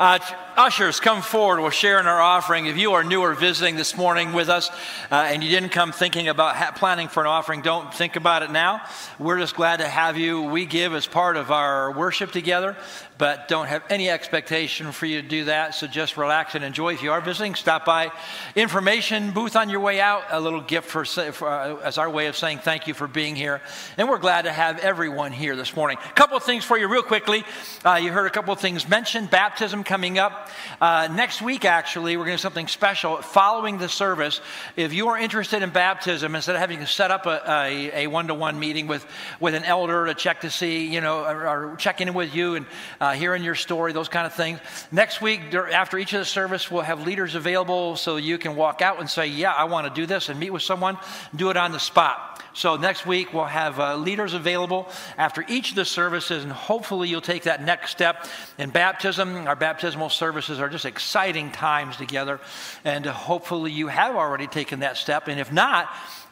Uh, ushers, come forward. We'll share in our offering. If you are new or visiting this morning with us uh, and you didn't come thinking about ha- planning for an offering, don't think about it now. We're just glad to have you. We give as part of our worship together, but don't have any expectation for you to do that. So just relax and enjoy. If you are visiting, stop by. Information booth on your way out. A little gift for, for uh, as our way of saying thank you for being here. And we're glad to have everyone here this morning. A couple of things for you, real quickly. Uh, you heard a couple of things mentioned. Baptism coming up uh, next week. Actually, we're going to do something special following the service. If you are interested in baptism, instead of having to set up a, a, a one-to-one meeting with with an elder to check to see, you know, or, or check in with you and uh, hearing your story, those kind of things. Next week, after each of the service, we'll have leaders available so you can walk out and say, Yeah, I want to do this, and meet with someone, do it on the spot. So next week, we'll have uh, leaders available after each of the services, and hopefully, you'll take that next step in baptism. Our baptismal services are just exciting times together, and hopefully, you have already taken that step. And if not,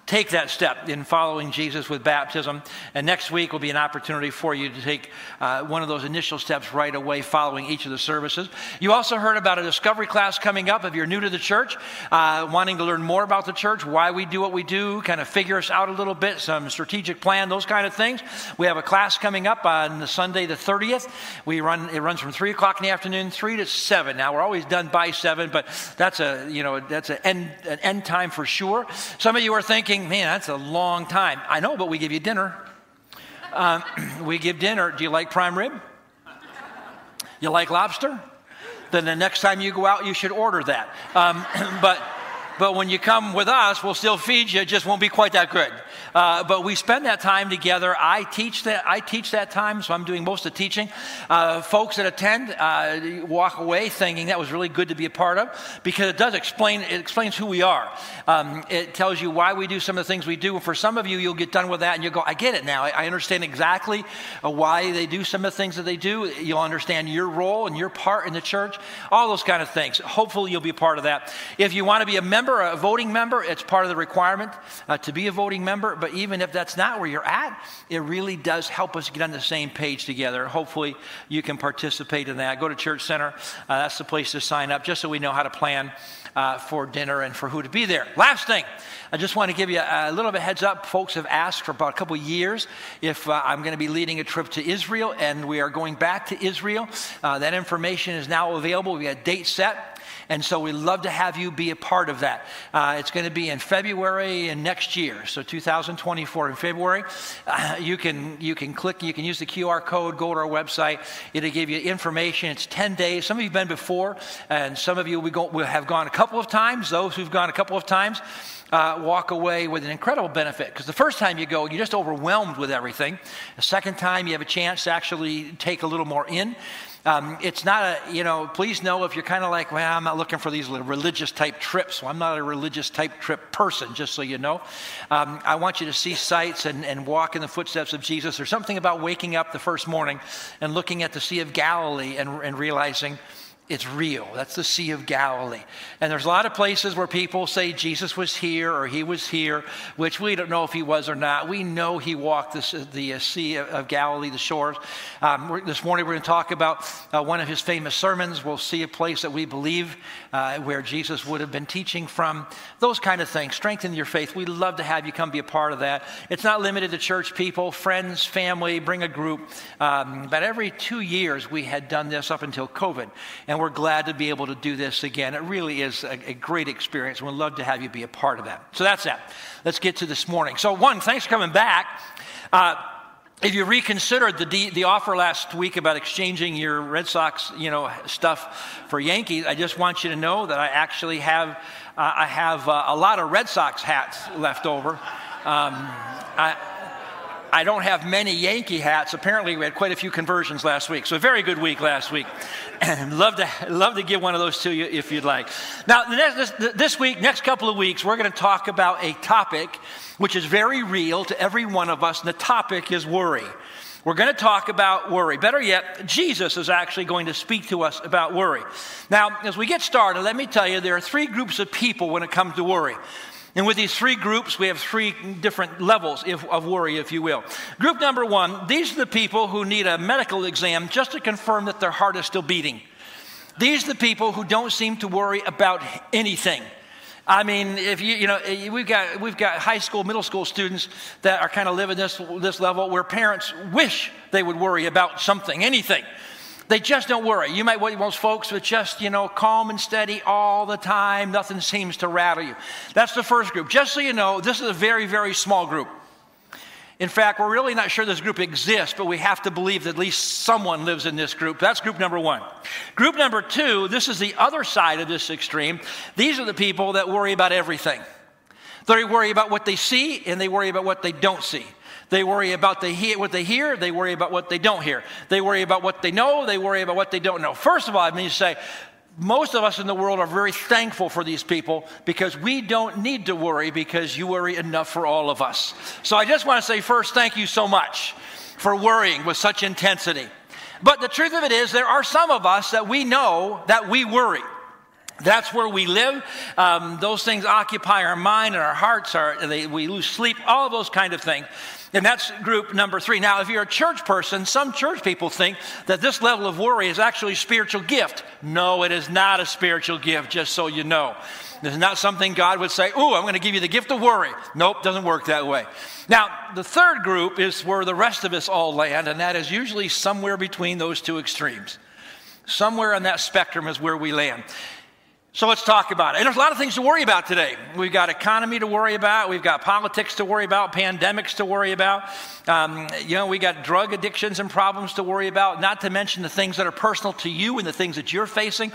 take that step in following Jesus with baptism. And next week will be an opportunity for you to take uh, one of those initial steps right away following each of the services. You also heard about a discovery class coming up if you're new to the church, uh, wanting to learn more about the church, why we do what we do, kind of figure us out a little bit, some strategic plan, those kind of things. We have a class coming up on the Sunday the 30th. We run it runs from three o'clock in the afternoon, three to seven. Now we're always done by seven, but that's a you know that's an end, an end time for sure. Some of you are thinking thinking, man, that's a long time. I know, but we give you dinner. Um, we give dinner. Do you like prime rib? You like lobster? Then the next time you go out, you should order that. Um, but, but when you come with us, we'll still feed you. It just won't be quite that good. Uh, but we spend that time together. I teach that. I teach that time, so I'm doing most of the teaching. Uh, folks that attend uh, walk away thinking that was really good to be a part of because it does explain. It explains who we are. Um, it tells you why we do some of the things we do. For some of you, you'll get done with that and you'll go, "I get it now. I, I understand exactly uh, why they do some of the things that they do. You'll understand your role and your part in the church. All those kind of things. Hopefully, you'll be a part of that. If you want to be a member, a voting member, it's part of the requirement uh, to be a voting member but even if that's not where you're at, it really does help us get on the same page together. Hopefully, you can participate in that. Go to Church Center, uh, that's the place to sign up, just so we know how to plan uh, for dinner and for who to be there. Last thing, I just want to give you a, little bit heads up. Folks have asked for about a couple years if uh, I'm going to be leading a trip to Israel, and we are going back to Israel. Uh, that information is now available. We have a date set. And so we'd love to have you be a part of that. Uh, it's going to be in February and next year, so 2024 in February. Uh, you, can, you can click, you can use the QR code, go to our website. It'll give you information. It's 10 days. Some of you have been before, and some of you will, go, will have gone a couple of times. Those who've gone a couple of times, uh, walk away with an incredible benefit. Because the first time you go, you're just overwhelmed with everything. The second time, you have a chance to actually take a little more in. Um, it's not a, you know, please know if you're kind of like, well, I'm not looking for these religious type trips. Well, I'm not a religious type trip person, just so you know. Um, I want you to see sights and, and walk in the footsteps of Jesus. There's something about waking up the first morning and looking at the Sea of Galilee and, and realizing, it's real. That's the Sea of Galilee. And there's a lot of places where people say Jesus was here or he was here, which we don't know if he was or not. We know he walked the, the Sea of Galilee, the shores. Um, this morning we're going to talk about uh, one of his famous sermons. We'll see a place that we believe uh, where Jesus would have been teaching from. Those kind of things. Strengthen your faith. We'd love to have you come be a part of that. It's not limited to church people, friends, family, bring a group. Um, but every two years we had done this up until COVID. And and we're glad to be able to do this again. It really is a, a great experience, we'd love to have you be a part of that. So that's that. Let's get to this morning. So, one, thanks for coming back. Uh, if you reconsidered the, the offer last week about exchanging your Red Sox, you know, stuff for Yankees, I just want you to know that I actually have, uh, I have uh, a lot of Red Sox hats left over. Um, I, I don't have many Yankee hats. Apparently, we had quite a few conversions last week. So, a very good week last week. And love to, love to give one of those to you if you'd like. Now, this, this week, next couple of weeks, we're going to talk about a topic which is very real to every one of us, and the topic is worry. We're going to talk about worry. Better yet, Jesus is actually going to speak to us about worry. Now, as we get started, let me tell you there are three groups of people when it comes to worry. And with these three groups, we have three different levels of worry, if you will. Group number one, these are the people who need a medical exam just to confirm that their heart is still beating. These are the people who don't seem to worry about anything. I mean, if you, you know, we've got, we've got high school, middle school students that are kind of living this, this level where parents wish they would worry about something, anything. They just don't worry. You might want folks with just, you know, calm and steady all the time. Nothing seems to rattle you. That's the first group. Just so you know, this is a very, very small group. In fact, we're really not sure this group exists, but we have to believe that at least someone lives in this group. That's group number one. Group number two, this is the other side of this extreme. These are the people that worry about everything. They worry about what they see and they worry about what they don't see. They worry about what they hear, they worry about what they don't hear. They worry about what they know, they worry about what they don't know. First of all, I mean to say, most of us in the world are very thankful for these people because we don't need to worry because you worry enough for all of us. So I just want to say first, thank you so much for worrying with such intensity. But the truth of it is, there are some of us that we know that we worry. That's where we live. Um, those things occupy our mind and our hearts. Our, they, we lose sleep, all of those kind of things. And that's group number three. Now, if you're a church person, some church people think that this level of worry is actually a spiritual gift. No, it is not a spiritual gift, just so you know. It's not something God would say, Ooh, I'm going to give you the gift of worry. Nope, doesn't work that way. Now, the third group is where the rest of us all land, and that is usually somewhere between those two extremes. Somewhere on that spectrum is where we land. So let's talk about it. And there's a lot of things to worry about today. We've got economy to worry about. We've got politics to worry about, pandemics to worry about. Um, you know, we got drug addictions and problems to worry about, not to mention the things that are personal to you and the things that you're facing.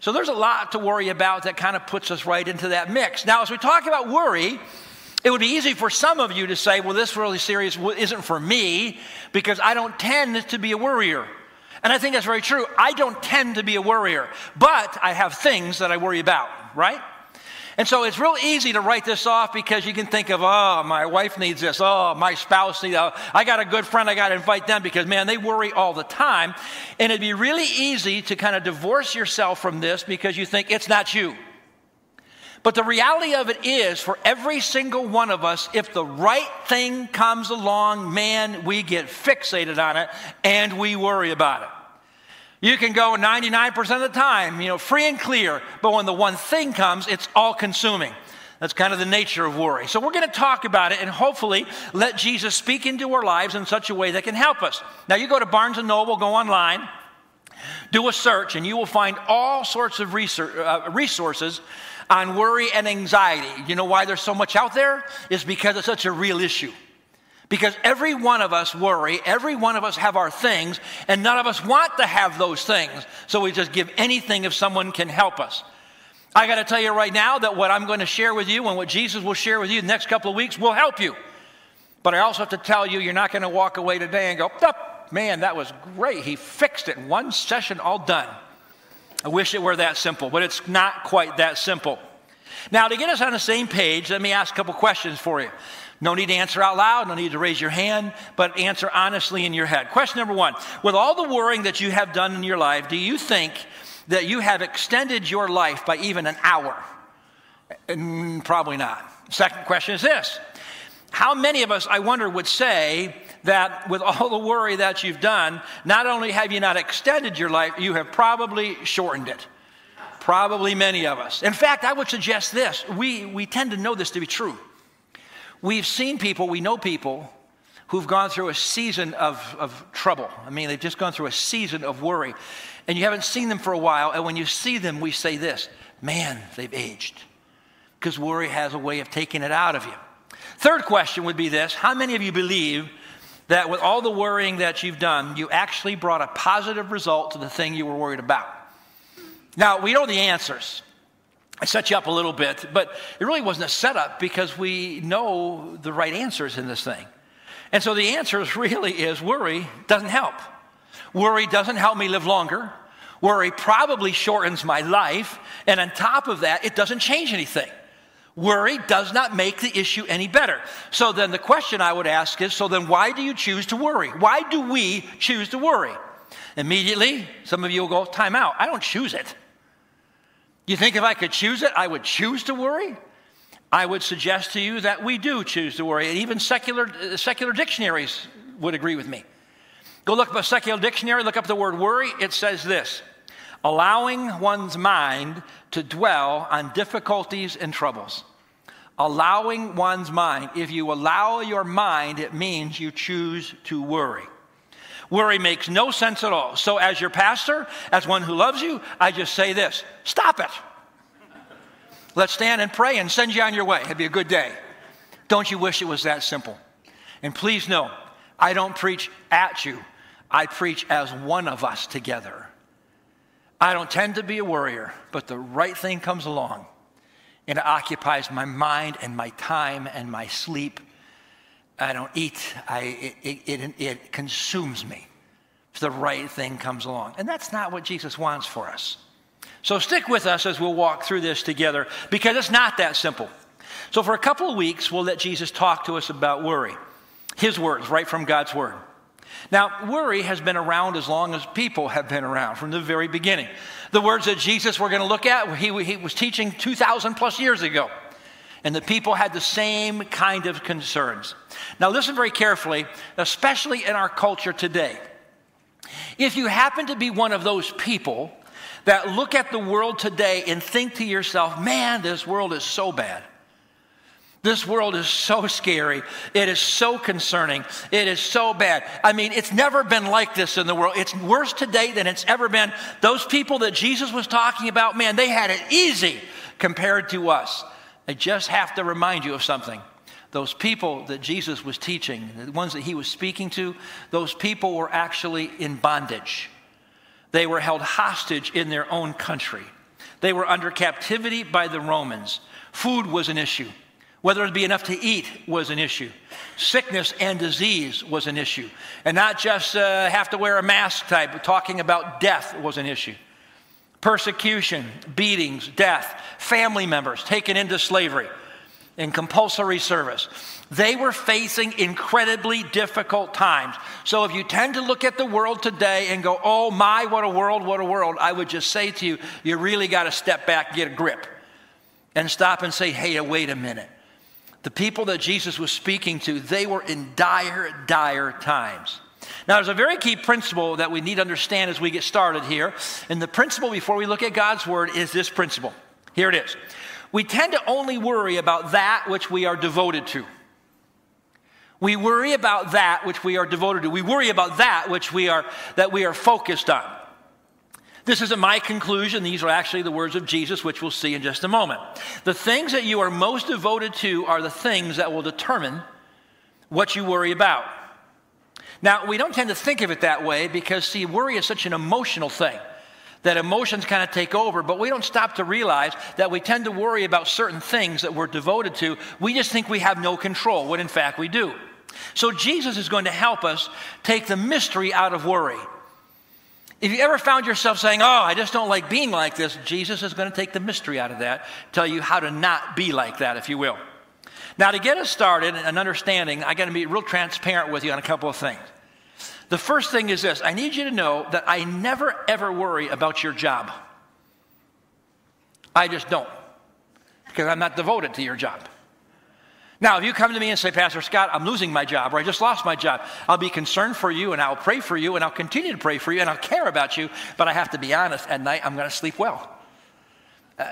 So there's a lot to worry about that kind of puts us right into that mix. Now, as we talk about worry, it would be easy for some of you to say, well, this really serious isn't for me because I don't tend to be a worrier. And I think that's very true. I don't tend to be a worrier, but I have things that I worry about, right? And so it's real easy to write this off because you can think of, oh, my wife needs this. Oh, my spouse needs. Oh, I got a good friend. I got to invite them because man, they worry all the time. And it'd be really easy to kind of divorce yourself from this because you think it's not you. But the reality of it is, for every single one of us, if the right thing comes along, man, we get fixated on it and we worry about it. You can go 99% of the time, you know, free and clear, but when the one thing comes, it's all consuming. That's kind of the nature of worry. So we're going to talk about it and hopefully let Jesus speak into our lives in such a way that can help us. Now you go to Barnes and Noble, go online, do a search, and you will find all sorts of research, uh, resources on worry and anxiety. You know why there's so much out there? Is because it's such a real issue. Because every one of us worry, every one of us have our things, and none of us want to have those things. So we just give anything if someone can help us. I got to tell you right now that what I'm going to share with you and what Jesus will share with you the next couple of weeks will help you. But I also have to tell you, you're not going to walk away today and go, oh, man, that was great. He fixed it. In one session, all done. I wish it were that simple, but it's not quite that simple. Now, to get us on the same page, let me ask a couple questions for you. No need to answer out loud, no need to raise your hand, but answer honestly in your head. Question number one With all the worrying that you have done in your life, do you think that you have extended your life by even an hour? Mm, probably not. Second question is this How many of us, I wonder, would say that with all the worry that you've done, not only have you not extended your life, you have probably shortened it? Probably many of us. In fact, I would suggest this. We, we tend to know this to be true. We've seen people, we know people who've gone through a season of, of trouble. I mean, they've just gone through a season of worry. And you haven't seen them for a while. And when you see them, we say this man, they've aged. Because worry has a way of taking it out of you. Third question would be this How many of you believe that with all the worrying that you've done, you actually brought a positive result to the thing you were worried about? Now, we know the answers. I set you up a little bit, but it really wasn't a setup because we know the right answers in this thing. And so the answer really is worry doesn't help. Worry doesn't help me live longer. Worry probably shortens my life. And on top of that, it doesn't change anything. Worry does not make the issue any better. So then the question I would ask is so then why do you choose to worry? Why do we choose to worry? Immediately, some of you will go, time out. I don't choose it. You think if I could choose it, I would choose to worry? I would suggest to you that we do choose to worry. And even secular, uh, secular dictionaries would agree with me. Go look up a secular dictionary, look up the word worry. It says this allowing one's mind to dwell on difficulties and troubles. Allowing one's mind. If you allow your mind, it means you choose to worry. Worry makes no sense at all. So, as your pastor, as one who loves you, I just say this stop it. Let's stand and pray and send you on your way. It'd be a good day. Don't you wish it was that simple? And please know, I don't preach at you, I preach as one of us together. I don't tend to be a worrier, but the right thing comes along and it occupies my mind and my time and my sleep. I don't eat, I, it, it, it consumes me. If the right thing comes along. And that's not what Jesus wants for us. So stick with us as we'll walk through this together because it's not that simple. So, for a couple of weeks, we'll let Jesus talk to us about worry. His words, right from God's Word. Now, worry has been around as long as people have been around from the very beginning. The words that Jesus we're going to look at, he, he was teaching 2,000 plus years ago. And the people had the same kind of concerns. Now, listen very carefully, especially in our culture today. If you happen to be one of those people that look at the world today and think to yourself, man, this world is so bad. This world is so scary. It is so concerning. It is so bad. I mean, it's never been like this in the world. It's worse today than it's ever been. Those people that Jesus was talking about, man, they had it easy compared to us. I just have to remind you of something. Those people that Jesus was teaching, the ones that he was speaking to, those people were actually in bondage. They were held hostage in their own country. They were under captivity by the Romans. Food was an issue. Whether it be enough to eat was an issue. Sickness and disease was an issue. And not just uh, have to wear a mask type, but talking about death was an issue. Persecution, beatings, death, family members taken into slavery in compulsory service. They were facing incredibly difficult times. So if you tend to look at the world today and go, oh my, what a world, what a world, I would just say to you, you really got to step back, get a grip, and stop and say, hey, wait a minute. The people that Jesus was speaking to, they were in dire, dire times. Now, there's a very key principle that we need to understand as we get started here. And the principle before we look at God's word is this principle. Here it is. We tend to only worry about that which we are devoted to. We worry about that which we are devoted to. We worry about that which we are that we are focused on. This isn't my conclusion. These are actually the words of Jesus, which we'll see in just a moment. The things that you are most devoted to are the things that will determine what you worry about. Now, we don't tend to think of it that way because, see, worry is such an emotional thing that emotions kind of take over, but we don't stop to realize that we tend to worry about certain things that we're devoted to. We just think we have no control, when in fact we do. So, Jesus is going to help us take the mystery out of worry. If you ever found yourself saying, Oh, I just don't like being like this, Jesus is going to take the mystery out of that, tell you how to not be like that, if you will. Now, to get us started and understanding, I got to be real transparent with you on a couple of things. The first thing is this I need you to know that I never ever worry about your job. I just don't, because I'm not devoted to your job. Now, if you come to me and say, Pastor Scott, I'm losing my job or I just lost my job, I'll be concerned for you and I'll pray for you and I'll continue to pray for you and I'll care about you, but I have to be honest, at night I'm going to sleep well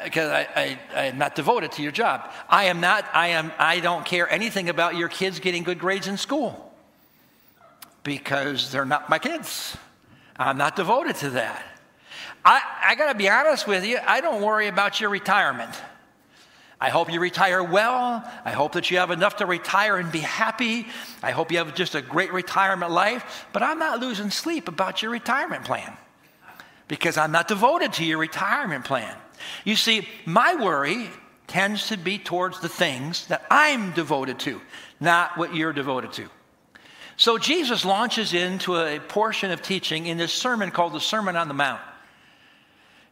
because uh, I, I, I, am not devoted to your job. I am not, I, am, I don't care anything about your kids getting good grades in school because they're not my kids. I'm not devoted to that. I, I got to be honest with you, I don't worry about your retirement. I hope you retire well. I hope that you have enough to retire and be happy. I hope you have just a great retirement life. But I'm not losing sleep about your retirement plan because I'm not devoted to your retirement plan. You see, my worry tends to be towards the things that I'm devoted to, not what you're devoted to. So Jesus launches into a portion of teaching in this sermon called the Sermon on the Mount.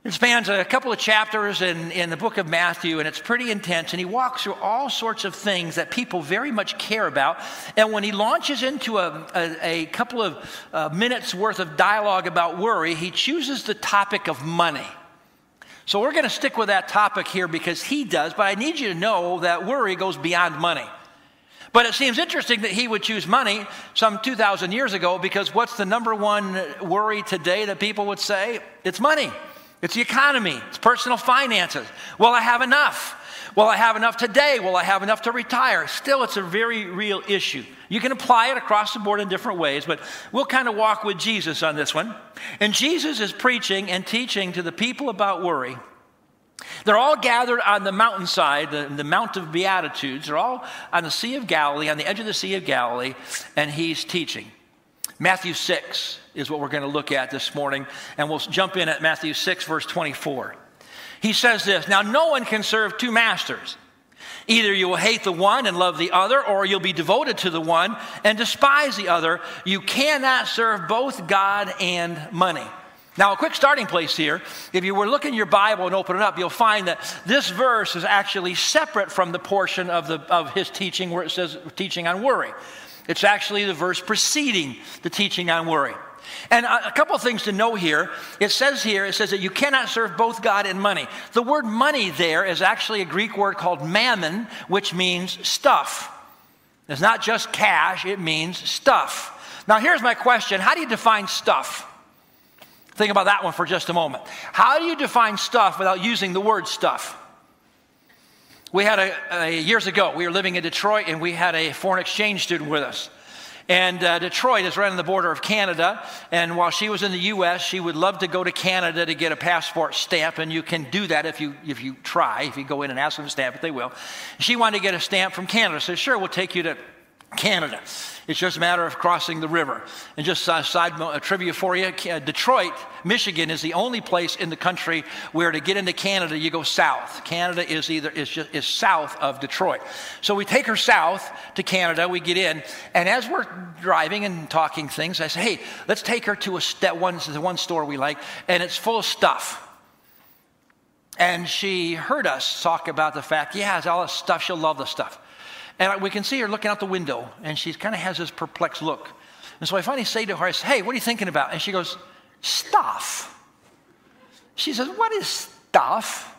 It spans a couple of chapters in, in the book of Matthew, and it's pretty intense. And he walks through all sorts of things that people very much care about. And when he launches into a, a, a couple of uh, minutes worth of dialogue about worry, he chooses the topic of money. So we're going to stick with that topic here because he does, but I need you to know that worry goes beyond money. But it seems interesting that he would choose money some 2,000 years ago because what's the number one worry today that people would say? It's money. It's the economy, it's personal finances. Will I have enough? Will I have enough today? Will I have enough to retire? Still, it's a very real issue. You can apply it across the board in different ways, but we'll kind of walk with Jesus on this one. And Jesus is preaching and teaching to the people about worry. They're all gathered on the mountainside, the, the Mount of Beatitudes. They're all on the Sea of Galilee, on the edge of the Sea of Galilee, and he's teaching. Matthew 6 is what we're going to look at this morning, and we'll jump in at Matthew 6, verse 24. He says this Now, no one can serve two masters. Either you will hate the one and love the other, or you'll be devoted to the one and despise the other. You cannot serve both God and money. Now, a quick starting place here. If you were looking your Bible and open it up, you'll find that this verse is actually separate from the portion of, the, of his teaching where it says teaching on worry. It's actually the verse preceding the teaching on worry. And a couple of things to know here. It says here, it says that you cannot serve both God and money. The word money there is actually a Greek word called mammon, which means stuff. It's not just cash, it means stuff. Now, here's my question How do you define stuff? Think about that one for just a moment. How do you define stuff without using the word stuff? We had a, a, years ago, we were living in Detroit and we had a foreign exchange student with us. And uh, Detroit is right on the border of Canada. And while she was in the U.S., she would love to go to Canada to get a passport stamp. And you can do that if you, if you try, if you go in and ask them to stamp it, they will. She wanted to get a stamp from Canada. So, sure, we'll take you to Canada. It's just a matter of crossing the river. And just a side a trivia for you Detroit, Michigan is the only place in the country where to get into Canada you go south. Canada is either is just is south of Detroit. So we take her south to Canada, we get in, and as we're driving and talking things, I say, "Hey, let's take her to a that one the one store we like, and it's full of stuff." And she heard us talk about the fact, yeah, it's all this stuff. She'll love the stuff. And we can see her looking out the window, and she kind of has this perplexed look. And so I finally say to her, I say, Hey, what are you thinking about? And she goes, Stuff. She says, What is stuff?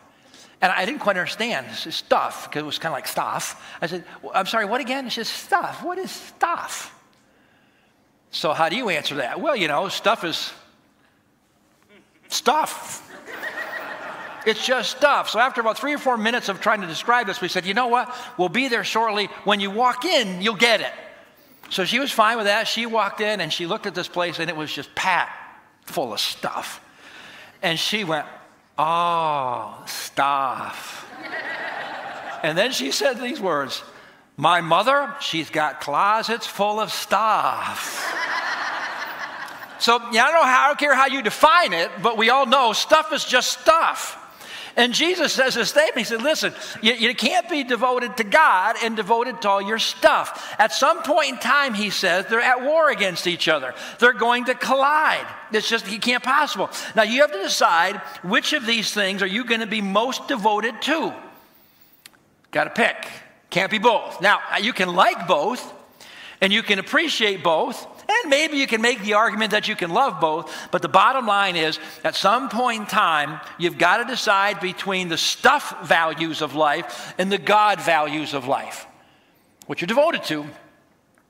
And I didn't quite understand. It's stuff, because it was kind of like stuff. I said, I'm sorry, what again? She says, Stuff. What is stuff? So, how do you answer that? Well, you know, stuff is stuff. It's just stuff. So after about three or four minutes of trying to describe this, we said, you know what? We'll be there shortly. When you walk in, you'll get it. So she was fine with that. She walked in and she looked at this place and it was just packed full of stuff. And she went, oh, stuff. and then she said these words My mother, she's got closets full of stuff. so, yeah, I don't, know how, I don't care how you define it, but we all know stuff is just stuff. And Jesus says a statement. He said, Listen, you, you, can't be devoted to God and devoted to all your stuff. At some point in time, he says, they're at war against each other. They're going to collide. It's just, you can't possible. Now, you have to decide which of these things are you going to be most devoted to. Got to pick. Can't be both. Now, you can like both and you can appreciate both and maybe you can make the argument that you can love both, but the bottom line is at some point in time, you've got to decide between the stuff values of life and the God values of life. What you're devoted to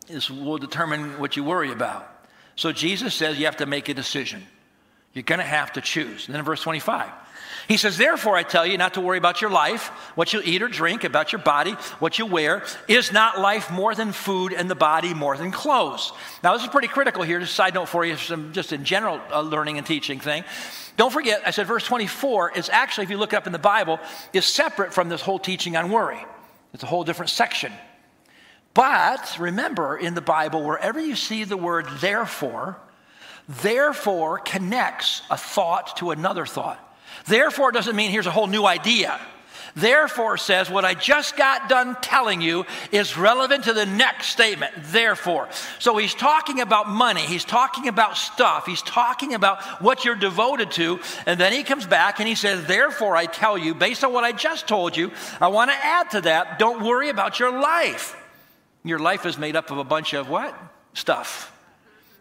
is will determine what you worry about. So Jesus says you have to make a decision. You're going to have to choose. And then in verse 25, he says, Therefore, I tell you not to worry about your life, what you'll eat or drink, about your body, what you'll wear. Is not life more than food and the body more than clothes? Now, this is pretty critical here. Just a side note for you, some, just in general uh, learning and teaching thing. Don't forget, I said verse 24 is actually, if you look up in the Bible, is separate from this whole teaching on worry. It's a whole different section. But remember, in the Bible, wherever you see the word therefore, therefore connects a thought to another thought. Therefore doesn't mean here's a whole new idea. Therefore says what I just got done telling you is relevant to the next statement. Therefore. So he's talking about money. He's talking about stuff. He's talking about what you're devoted to. And then he comes back and he says, Therefore I tell you, based on what I just told you, I want to add to that, don't worry about your life. Your life is made up of a bunch of what? Stuff.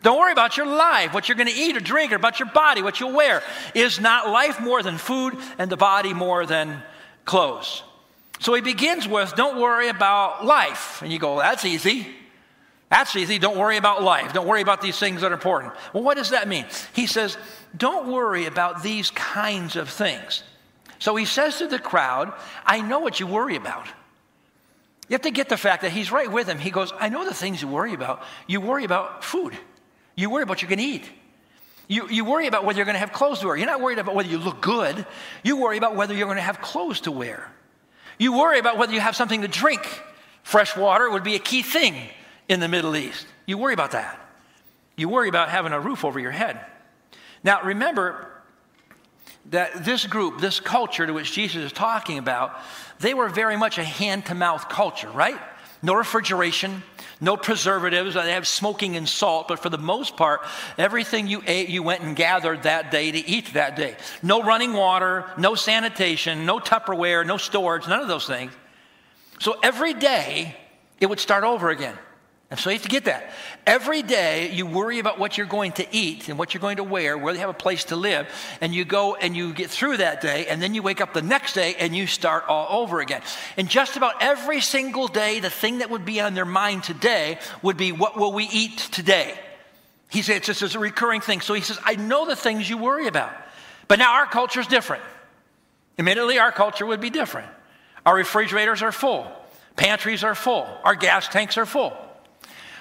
Don't worry about your life, what you're going to eat or drink, or about your body, what you'll wear. Is not life more than food and the body more than clothes? So he begins with, Don't worry about life. And you go, That's easy. That's easy. Don't worry about life. Don't worry about these things that are important. Well, what does that mean? He says, don't worry about these kinds of things. So he says to the crowd, I know what you worry about. You have to get the fact that he's right with him. He goes, I know the things you worry about. You worry about food, you worry about what you're going to eat. You, you worry about whether you're going to have clothes to wear. You're not worried about whether you look good. You worry about whether you're going to have clothes to wear. You worry about whether you have something to drink. Fresh water would be a key thing in the Middle East. You worry about that. You worry about having a roof over your head. Now, remember that this group, this culture to which Jesus is talking about, they were very much a hand to mouth culture, right? No refrigeration, no preservatives. They have smoking and salt, but for the most part, everything you ate, you went and gathered that day to eat that day. No running water, no sanitation, no Tupperware, no storage, none of those things. So every day, it would start over again. And so you have to get that. Every day you worry about what you're going to eat and what you're going to wear, where you have a place to live, and you go and you get through that day, and then you wake up the next day and you start all over again. And just about every single day, the thing that would be on their mind today would be, What will we eat today? He said it's just a recurring thing. So he says, I know the things you worry about. But now our culture is different. Immediately, our culture would be different. Our refrigerators are full, pantries are full, our gas tanks are full.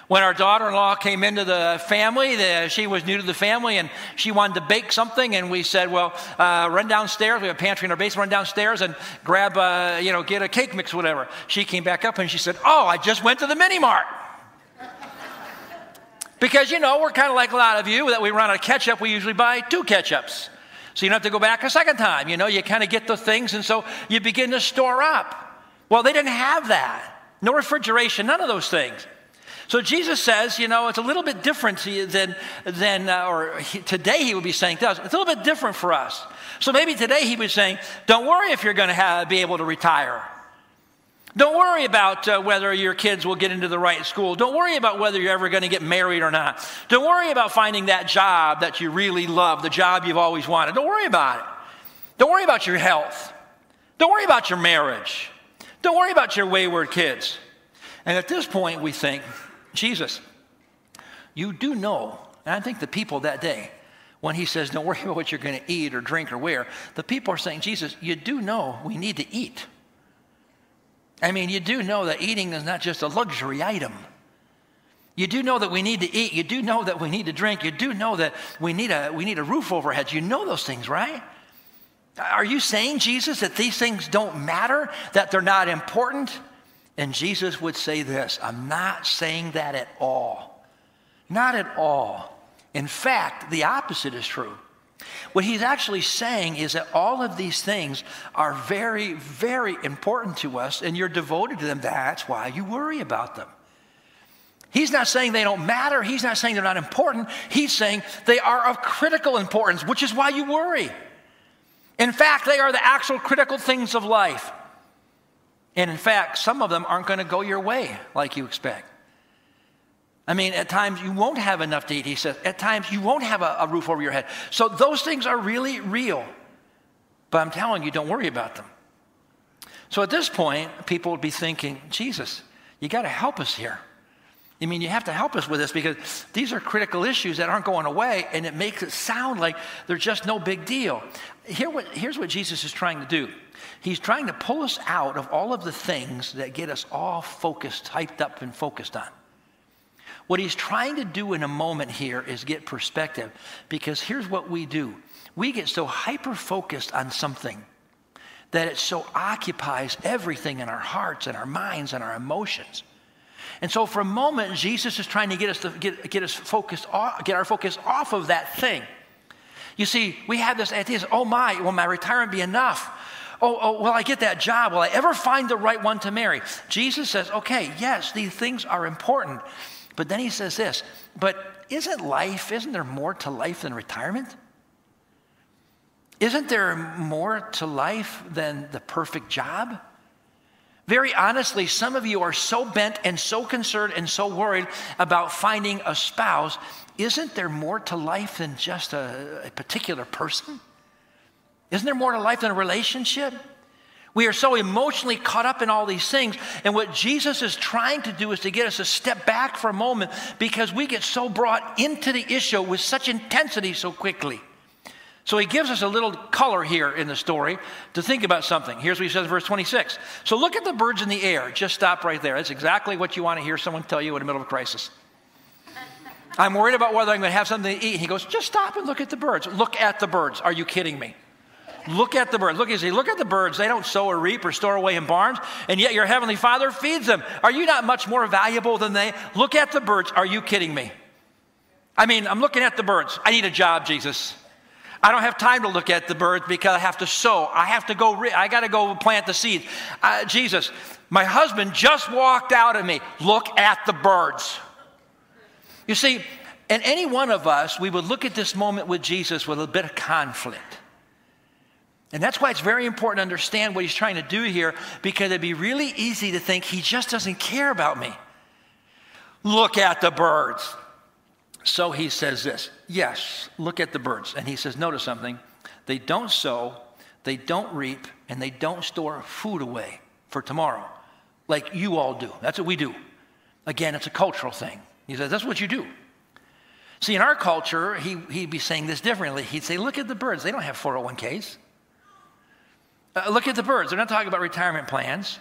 When our daughter in law came into the family, the, she was new to the family and she wanted to bake something. And we said, Well, uh, run downstairs. We have a pantry in our basement. Run downstairs and grab, uh, you know, get a cake mix, whatever. She came back up and she said, Oh, I just went to the mini mart. because, you know, we're kind of like a lot of you that we run out of ketchup. We usually buy two ketchups. So you don't have to go back a second time. You know, you kind of get the things and so you begin to store up. Well, they didn't have that. No refrigeration, none of those things. So Jesus says, you know, it's a little bit different than, than uh, or he, today he would be saying to us, it's a little bit different for us. So maybe today he was saying, don't worry if you're going to be able to retire. Don't worry about uh, whether your kids will get into the right school. Don't worry about whether you're ever going to get married or not. Don't worry about finding that job that you really love, the job you've always wanted. Don't worry about it. Don't worry about your health. Don't worry about your marriage. Don't worry about your wayward kids. And at this point, we think, Jesus, you do know, and I think the people that day, when he says, Don't worry about what you're going to eat or drink or wear, the people are saying, Jesus, you do know we need to eat. I mean, you do know that eating is not just a luxury item. You do know that we need to eat. You do know that we need to drink. You do know that we need a, we need a roof overhead. You know those things, right? Are you saying, Jesus, that these things don't matter, that they're not important? And Jesus would say this I'm not saying that at all. Not at all. In fact, the opposite is true. What he's actually saying is that all of these things are very, very important to us, and you're devoted to them. That's why you worry about them. He's not saying they don't matter. He's not saying they're not important. He's saying they are of critical importance, which is why you worry. In fact, they are the actual critical things of life. And in fact, some of them aren't going to go your way like you expect. I mean, at times you won't have enough to eat, he says. At times you won't have a, a, roof over your head. So those things are really real. But I'm telling you, don't worry about them. So at this point, people would be thinking, Jesus, you got to help us here. I mean, you have to help us with this because these are critical issues that aren't going away, and it makes it sound like they're just no big deal. Here what, here's what Jesus is trying to do He's trying to pull us out of all of the things that get us all focused, hyped up, and focused on. What he's trying to do in a moment here is get perspective because here's what we do we get so hyper focused on something that it so occupies everything in our hearts and our minds and our emotions and so for a moment, Jesus is trying to get us to get, get us focused off, get our focus off of that thing. You see, we have this idea, oh my, will my retirement be enough? Oh, oh, will I get that job? Will I ever find the right one to marry? Jesus says, okay, yes, these things are important. But then he says this, but isn't life, isn't there more to life than retirement? Isn't there more to life than the perfect job? Very honestly, some of you are so bent and so concerned and so worried about finding a spouse. Isn't there more to life than just a, a particular person? Isn't there more to life than a relationship? We are so emotionally caught up in all these things. And what Jesus is trying to do is to get us to step back for a moment because we get so brought into the issue with such intensity so quickly. So he gives us a little color here in the story to think about something. Here's what he says verse 26. So look at the birds in the air. Just stop right there. That's exactly what you want to hear someone tell you in the middle of a crisis. I'm worried about whether I'm going to have something to eat. He goes, just stop and look at the birds. Look at the birds. Are you kidding me? Look at the birds. Look, see, look at the birds. They don't sow or reap or store away in barns, and yet your heavenly Father feeds them. Are you not much more valuable than they? Look at the birds. Are you kidding me? I mean, I'm looking at the birds. I need a job, Jesus. I don't have time to look at the birds because I have to sow. I have to go, re- I got to go plant the seeds. Uh, Jesus, my husband just walked out of me. Look at the birds. You see, and any one of us, we would look at this moment with Jesus with a bit of conflict. And that's why it's very important to understand what he's trying to do here because it'd be really easy to think he just doesn't care about me. Look at the birds. So he says this Yes, look at the birds. And he says, Notice something. They don't sow, they don't reap, and they don't store food away for tomorrow like you all do. That's what we do. Again, it's a cultural thing. He says, That's what you do. See, in our culture, he, he'd be saying this differently. He'd say, Look at the birds. They don't have 401ks. Uh, look at the birds. They're not talking about retirement plans.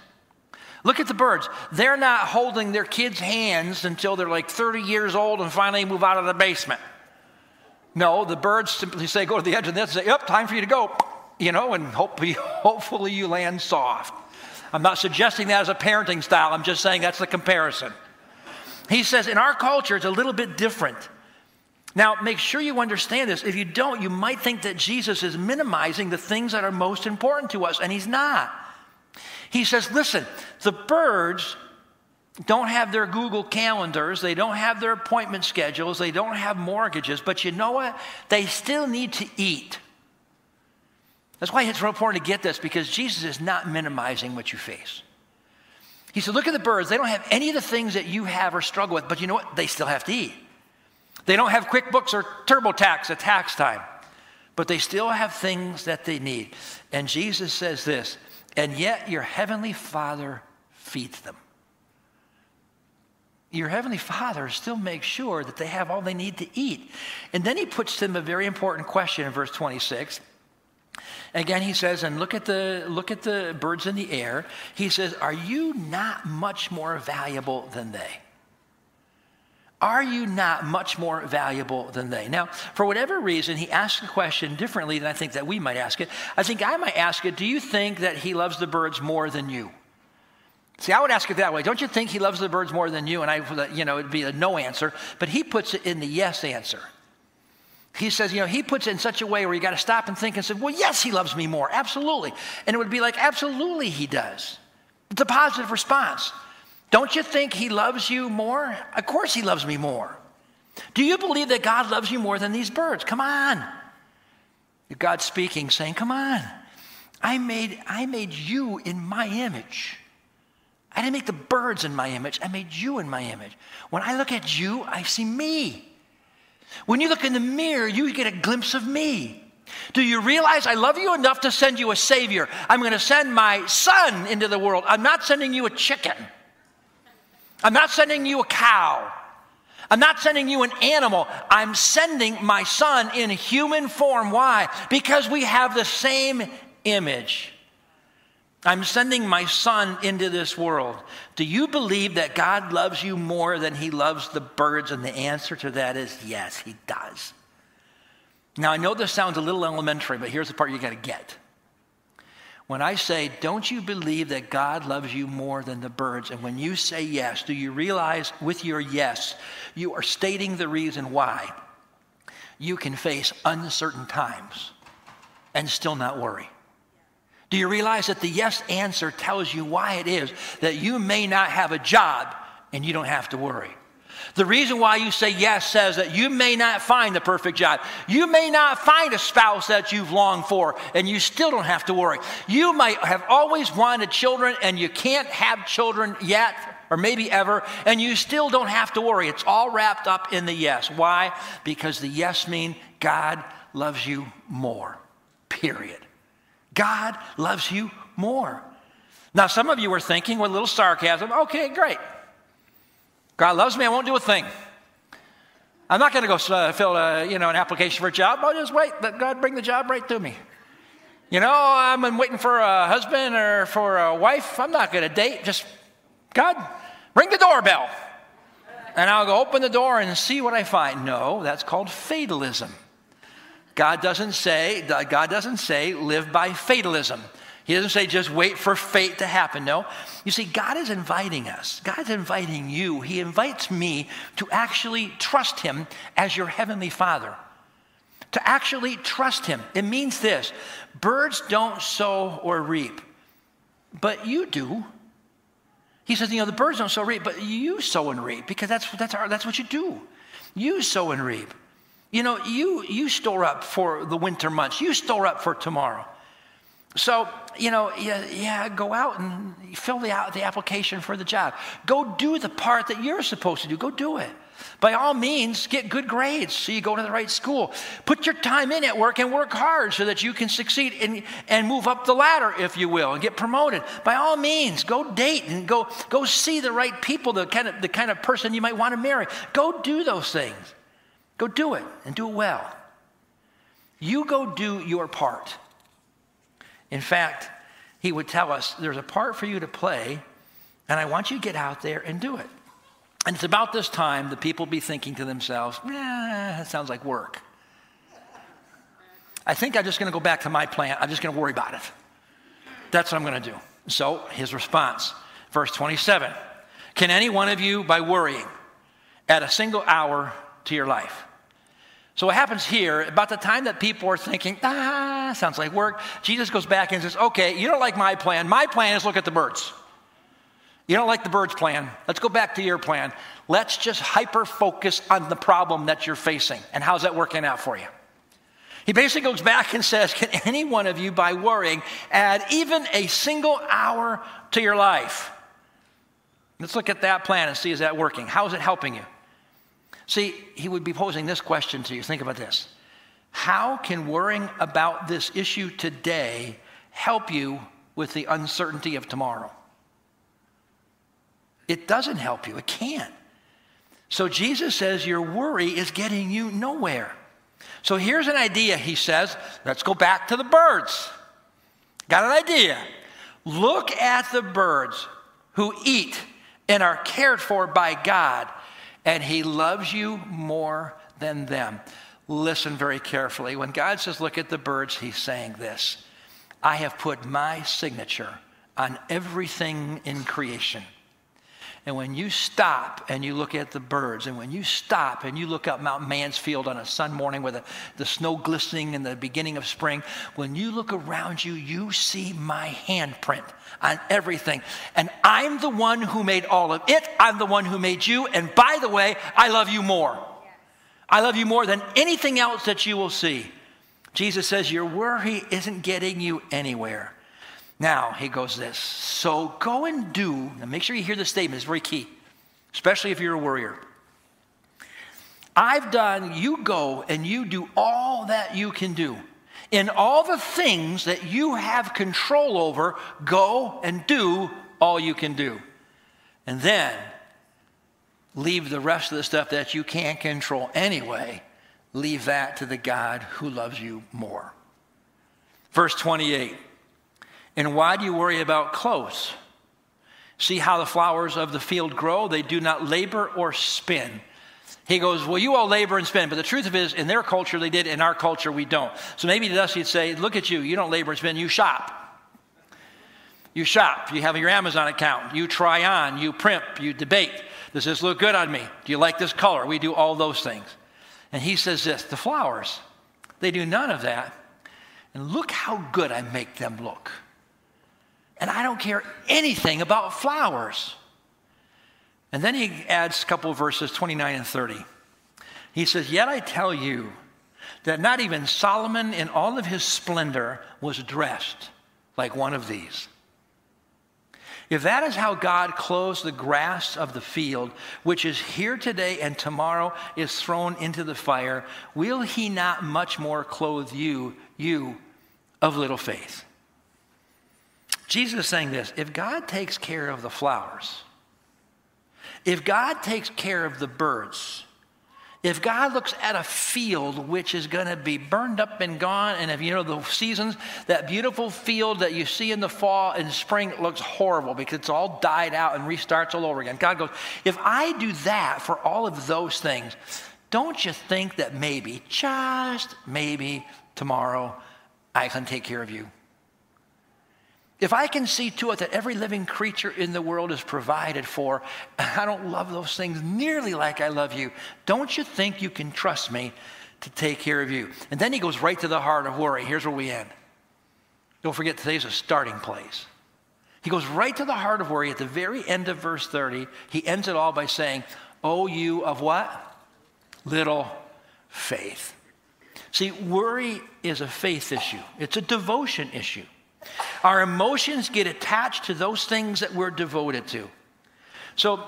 Look at the birds. They're not holding their kids' hands until they're like 30 years old and finally move out of the basement. No, the birds simply say, go to the edge of the net and say, yep, time for you to go. You know, and hopefully, hopefully you land soft. I'm not suggesting that as a parenting style. I'm just saying that's the comparison. He says, in our culture, it's a little bit different. Now, make sure you understand this. If you don't, you might think that Jesus is minimizing the things that are most important to us, and he's not. He says, listen, the birds don't have their Google calendars, they don't have their appointment schedules, they don't have mortgages, but you know what? They still need to eat. That's why it's important to get this because Jesus is not minimizing what you face. He said, Look at the birds. They don't have any of the things that you have or struggle with, but you know what? They still have to eat. They don't have QuickBooks or TurboTax at tax time, but they still have things that they need. And Jesus says this and yet your heavenly Father feeds them. Your heavenly Father still makes sure that they have all they need to eat. And then he puts them a very important question in verse 26. Again, he says, and look at the look at the birds in the air. He says, Are you not much more valuable than they? Are you not much more valuable than they? Now, for whatever reason, he asks the question differently than I think that we might ask it. I think I might ask it Do you think that he loves the birds more than you? See, I would ask it that way. Don't you think he loves the birds more than you? And I, you know, it'd be a no answer. But he puts it in the yes answer. He says, you know, he puts it in such a way where you got to stop and think and say, well, yes, he loves me more. Absolutely. And it would be like, absolutely, he does. It's a positive response. Don't you think He loves you more? Of course, He loves me more. Do you believe that God loves you more than these birds? Come on. God speaking, saying, Come on. I made, I made you in my image. I didn't make the birds in my image, I made you in my image. When I look at you, I see me. When you look in the mirror, you get a glimpse of me. Do you realize I love you enough to send you a Savior? I'm going to send my son into the world. I'm not sending you a chicken. I'm not sending you a cow. I'm not sending you an animal. I'm sending my son in human form. Why? Because we have the same image. I'm sending my son into this world. Do you believe that God loves you more than he loves the birds? And the answer to that is yes, he does. Now, I know this sounds a little elementary, but here's the part you got to get. When I say, Don't you believe that God loves you more than the birds? And when you say yes, do you realize with your yes, you are stating the reason why you can face uncertain times and still not worry? Do you realize that the yes answer tells you why it is that you may not have a job and you don't have to worry? The reason why you say yes says that you may not find the perfect job. You may not find a spouse that you've longed for, and you still don't have to worry. You might have always wanted children, and you can't have children yet, or maybe ever, and you still don't have to worry. It's all wrapped up in the yes. Why? Because the yes mean God loves you more, period. God loves you more. Now, some of you are thinking with a little sarcasm, okay, great. God loves me, I won't do a thing. I'm not going to go uh, fill a, you know, an application for a job. I'll just wait. Let God bring the job right to me. You know, I'm waiting for a husband or for a wife. I'm not going to date. Just, God, ring the doorbell. And I'll go open the door and see what I find. No, that's called fatalism. God doesn't say, God doesn't say live by fatalism. He doesn't say just wait for fate to happen. No. You see, God is inviting us. God's inviting you. He invites me to actually trust Him as your Heavenly Father. To actually trust Him. It means this birds don't sow or reap, but you do. He says, you know, the birds don't sow or reap, but you sow and reap because that's, that's, our, that's what you do. You sow and reap. You know, you, you store up for the winter months, you store up for tomorrow. So, you know, yeah, yeah, go out and fill the, the application for the job. Go do the part that you're supposed to do. Go do it. By all means, get good grades so you go to the right school. Put your time in at work and work hard so that you can succeed and, and move up the ladder, if you will, and get promoted. By all means, go date and go, go see the right people, the kind, of, the kind of person you might want to marry. Go do those things. Go do it and do it well. You go do your part. In fact, he would tell us there's a part for you to play, and I want you to get out there and do it. And it's about this time the people be thinking to themselves, eh, that sounds like work. I think I'm just going to go back to my plan. I'm just going to worry about it. That's what I'm going to do. So his response, verse 27 Can any one of you, by worrying, add a single hour to your life? So what happens here, about the time that people are thinking, ah, sounds like work, Jesus goes back and says, okay, you don't like my plan. My plan is look at the birds. You don't like the birds' plan. Let's go back to your plan. Let's just hyper focus on the problem that you're facing. And how's that working out for you? He basically goes back and says, Can any one of you, by worrying, add even a single hour to your life? Let's look at that plan and see is that working? How is it helping you? See, he would be posing this question to you. Think about this. How can worrying about this issue today help you with the uncertainty of tomorrow? It doesn't help you, it can't. So Jesus says your worry is getting you nowhere. So here's an idea, he says. Let's go back to the birds. Got an idea. Look at the birds who eat and are cared for by God and He loves you more than them. Listen very carefully. When God says, Look at the birds, He's saying this I have put my signature on everything in creation. And when you stop and you look at the birds, and when you stop and you look up Mount Mansfield on a sun morning with the, the snow glistening in the beginning of spring, when you look around you, you see my handprint on everything. And I'm the one who made all of it. I'm the one who made you. And by the way, I love you more. I love you more than anything else that you will see. Jesus says, Your worry isn't getting you anywhere. Now, he goes this. So go and do, and make sure you hear this statement, it's very key, especially if you're a worrier. I've done, you go and you do all that you can do. In all the things that you have control over, go and do all you can do. And then leave the rest of the stuff that you can't control anyway, leave that to the God who loves you more. Verse 28 and why do you worry about clothes? See how the flowers of the field grow? They do not labor or spin. He goes, Well, you all labor and spin. But the truth of it is, in their culture, they did. In our culture, we don't. So maybe to us, he'd say, Look at you. You don't labor and spin. You shop. You shop. You have your Amazon account. You try on. You primp. You debate. Does this look good on me? Do you like this color? We do all those things. And he says this the flowers, they do none of that. And look how good I make them look and I don't care anything about flowers. And then he adds a couple verses 29 and 30. He says, Yet I tell you that not even Solomon in all of his splendor was dressed like one of these. If that is how God clothes the grass of the field, which is here today and tomorrow is thrown into the fire, will he not much more clothe you, you of little faith? Jesus is saying this if God takes care of the flowers, if God takes care of the birds, If God looks at a field which is going to be burned up and gone, and if you know the seasons, that beautiful field that you see in the fall and spring looks horrible because it's all died out and restarts all over again. God goes, if I do that for all of those things, don't you think that maybe, just maybe, tomorrow I can take care of you? If I can see to it that every living creature in the world is provided for, I don't love those things nearly like I love you, don't you think you can trust me to take care of you? And then he goes right to the heart of worry. Here's where we end. Don't forget, today's a starting place. He goes right to the heart of worry at the very end of verse 30. He ends it all by saying, Oh, you of what? Little faith. See, worry is a faith issue, it's a devotion issue. Our emotions get attached to those things that we're devoted to. So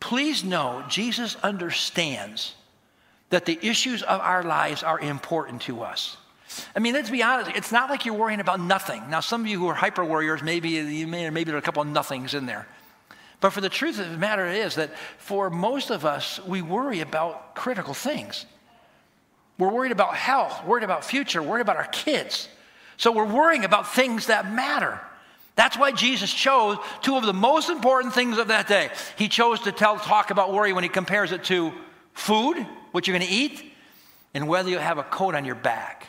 please know Jesus understands that the issues of our lives are important to us. I mean, let's be honest, it's not like you're worrying about nothing. Now, some of you who are hyper warriors, maybe, you may, maybe there are a couple of nothings in there. But for the truth of the matter is that for most of us, we worry about critical things. We're worried about health, worried about future, worried about our kids. So we're worrying about things that matter. That's why Jesus chose two of the most important things of that day. He chose to tell, talk about worry when he compares it to food, what you're going to eat, and whether you have a coat on your back.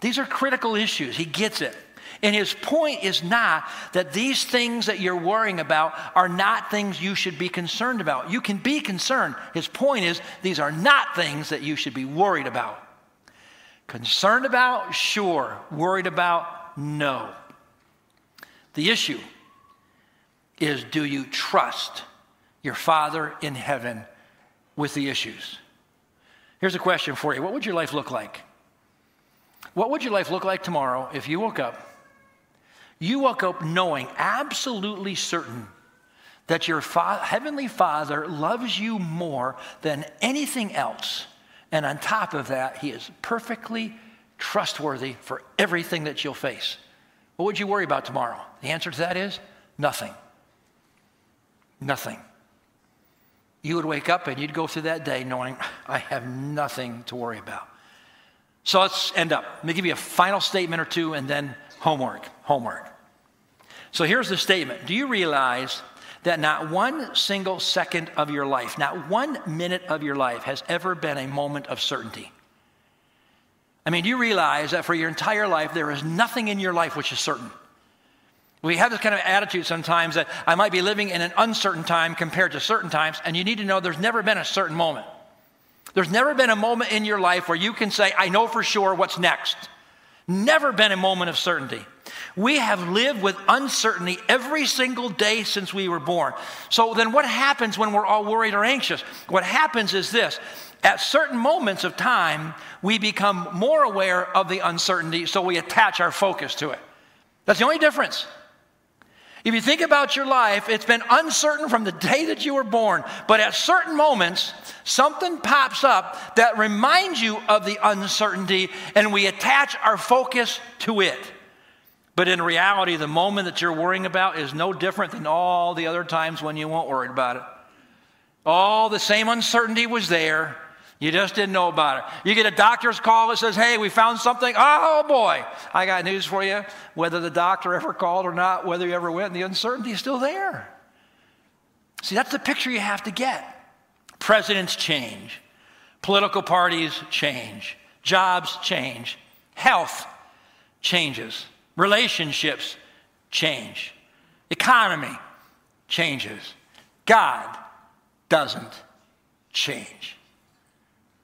These are critical issues. He gets it. And his point is not that these things that you're worrying about are not things you should be concerned about. You can be concerned. His point is these are not things that you should be worried about. Concerned about? Sure. Worried about? No. The issue is do you trust your Father in heaven with the issues? Here's a question for you What would your life look like? What would your life look like tomorrow if you woke up? You woke up knowing, absolutely certain, that your fa- Heavenly Father loves you more than anything else and on top of that, he is perfectly trustworthy for everything that you'll face. What would you worry about tomorrow? The answer to that is nothing. Nothing. You would wake up and you'd go through that day knowing, I have nothing to worry about. So let's end up. Let me give you a final statement or two and then homework. Homework. So here's the statement Do you realize that not one single second of your life, not one minute of your life has ever been a moment of certainty. I mean, you realize that for your entire life, there is nothing in your life which is certain? We have this kind of attitude sometimes that I might be living in an uncertain time compared to certain times, and you need to know there's never been a certain moment. There's never been a moment in your life where you can say, I know for sure what's next. Never been a moment of certainty. We have lived with uncertainty every single day since we were born. So then, what happens when we're all worried or anxious? What happens is this at certain moments of time, we become more aware of the uncertainty, so we attach our focus to it. That's the only difference. If you think about your life, it's been uncertain from the day that you were born, but at certain moments, something pops up that reminds you of the uncertainty, and we attach our focus to it. But in reality, the moment that you're worrying about is no different than all the other times when you weren't worried about it. All the same uncertainty was there. You just didn't know about it. You get a doctor's call that says, Hey, we found something. Oh boy, I got news for you. Whether the doctor ever called or not, whether you ever went, the uncertainty is still there. See, that's the picture you have to get. Presidents change, political parties change, jobs change, health changes. Relationships change. Economy changes. God doesn't change.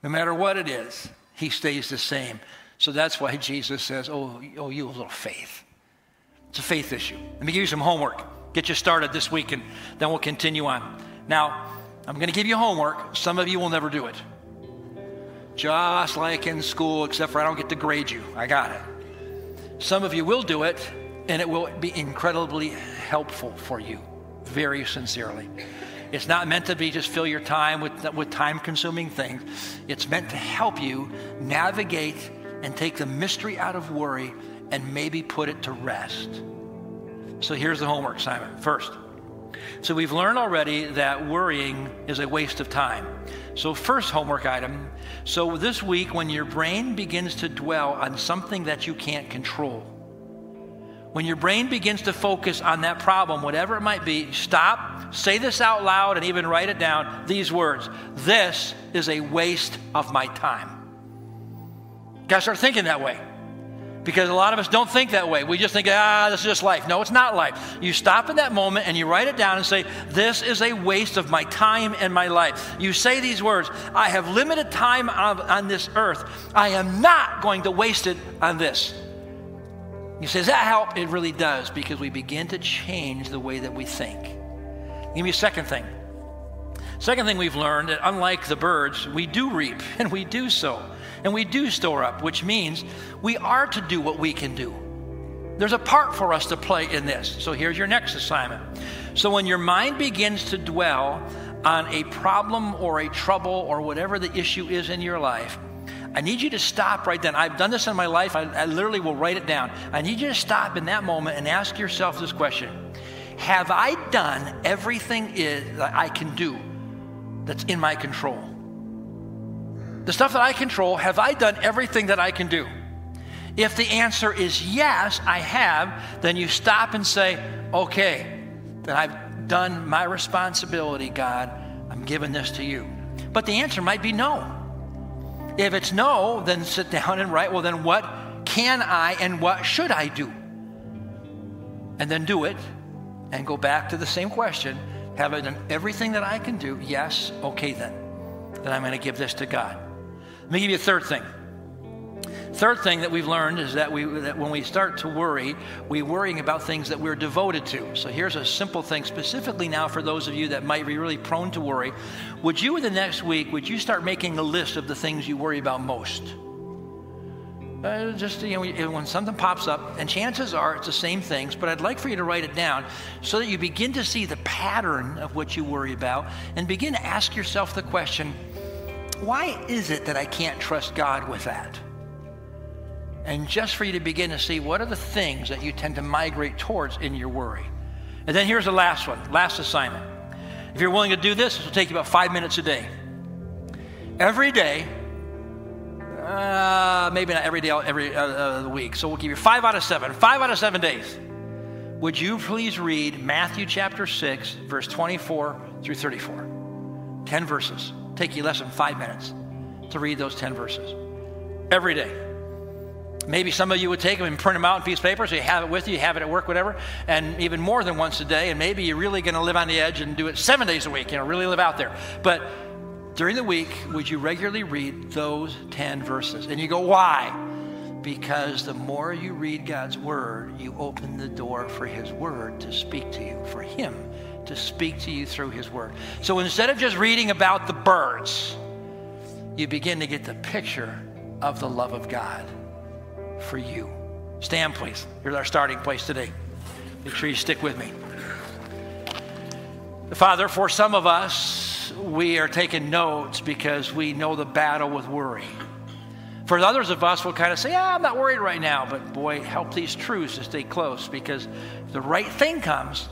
No matter what it is, he stays the same. So that's why Jesus says, Oh, oh you a little faith. It's a faith issue. Let me give you some homework. Get you started this week, and then we'll continue on. Now, I'm going to give you homework. Some of you will never do it. Just like in school, except for I don't get to grade you. I got it. Some of you will do it, and it will be incredibly helpful for you, very sincerely. It's not meant to be just fill your time with, with time consuming things. It's meant to help you navigate and take the mystery out of worry and maybe put it to rest. So here's the homework, Simon. First, So we've learned already that worrying is a waste of time. So, first homework item. So, this week, when your brain begins to dwell on something that you can't control, when your brain begins to focus on that problem, whatever it might be, stop, say this out loud, and even write it down these words This is a waste of my time. You gotta start thinking that way. Because a lot of us don't think that way. We just think, ah, this is just life. No, it's not life. You stop in that moment and you write it down and say, this is a waste of my time and my life. You say these words I have limited time on, on this earth. I am not going to waste it on this. You say, does that help? It really does because we begin to change the way that we think. Give me a second thing. Second thing we've learned that unlike the birds, we do reap and we do sow and we do store up, which means we are to do what we can do. There's a part for us to play in this. So here's your next assignment. So when your mind begins to dwell on a problem or a trouble or whatever the issue is in your life, I need you to stop right then. I've done this in my life. I, I literally will write it down. I need you to stop in that moment and ask yourself this question Have I done everything that I can do that's in my control? The stuff that I control, have I done everything that I can do? If the answer is yes, I have, then you stop and say, okay, then I've done my responsibility, God. I'm giving this to you. But the answer might be no. If it's no, then sit down and write, well, then what can I and what should I do? And then do it and go back to the same question. Have I done everything that I can do? Yes. Okay, then. Then I'm going to give this to God. Let me give you a third thing. Third thing that we've learned is that, we, that when we start to worry, we're worrying about things that we're devoted to. So here's a simple thing, specifically now for those of you that might be really prone to worry. Would you, in the next week, would you start making a list of the things you worry about most? Uh, just you know, when something pops up, and chances are it's the same things, but I'd like for you to write it down so that you begin to see the pattern of what you worry about and begin to ask yourself the question why is it that I can't trust God with that? And just for you to begin to see what are the things that you tend to migrate towards in your worry. And then here's the last one, last assignment. If you're willing to do this, this will take you about five minutes a day. Every day, uh, maybe not every day, every uh, uh, week. So we'll give you five out of seven. Five out of seven days. Would you please read Matthew chapter 6, verse 24 through 34? 10 verses. Take you less than five minutes to read those 10 verses every day. Maybe some of you would take them and print them out in piece of paper so you have it with you, you have it at work, whatever, and even more than once a day. And maybe you're really going to live on the edge and do it seven days a week, you know, really live out there. But during the week, would you regularly read those 10 verses? And you go, why? Because the more you read God's word, you open the door for His word to speak to you, for Him to speak to you through His Word. So instead of just reading about the birds, you begin to get the picture of the love of God for you. Stand, please. Here's our starting place today. Make sure you stick with me. Father, for some of us, we are taking notes because we know the battle with worry. For others of us, we'll kind of say, yeah, I'm not worried right now. But boy, help these truths to stay close because if the right thing comes,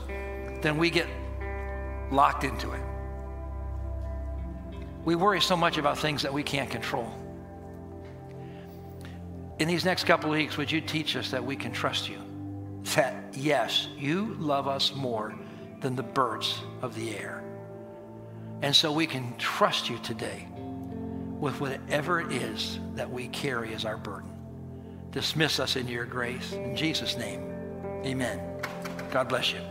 then we get locked into it. We worry so much about things that we can't control. In these next couple of weeks, would you teach us that we can trust you? That, yes, you love us more than the birds of the air. And so we can trust you today with whatever it is that we carry as our burden. Dismiss us into your grace. In Jesus' name, amen. God bless you.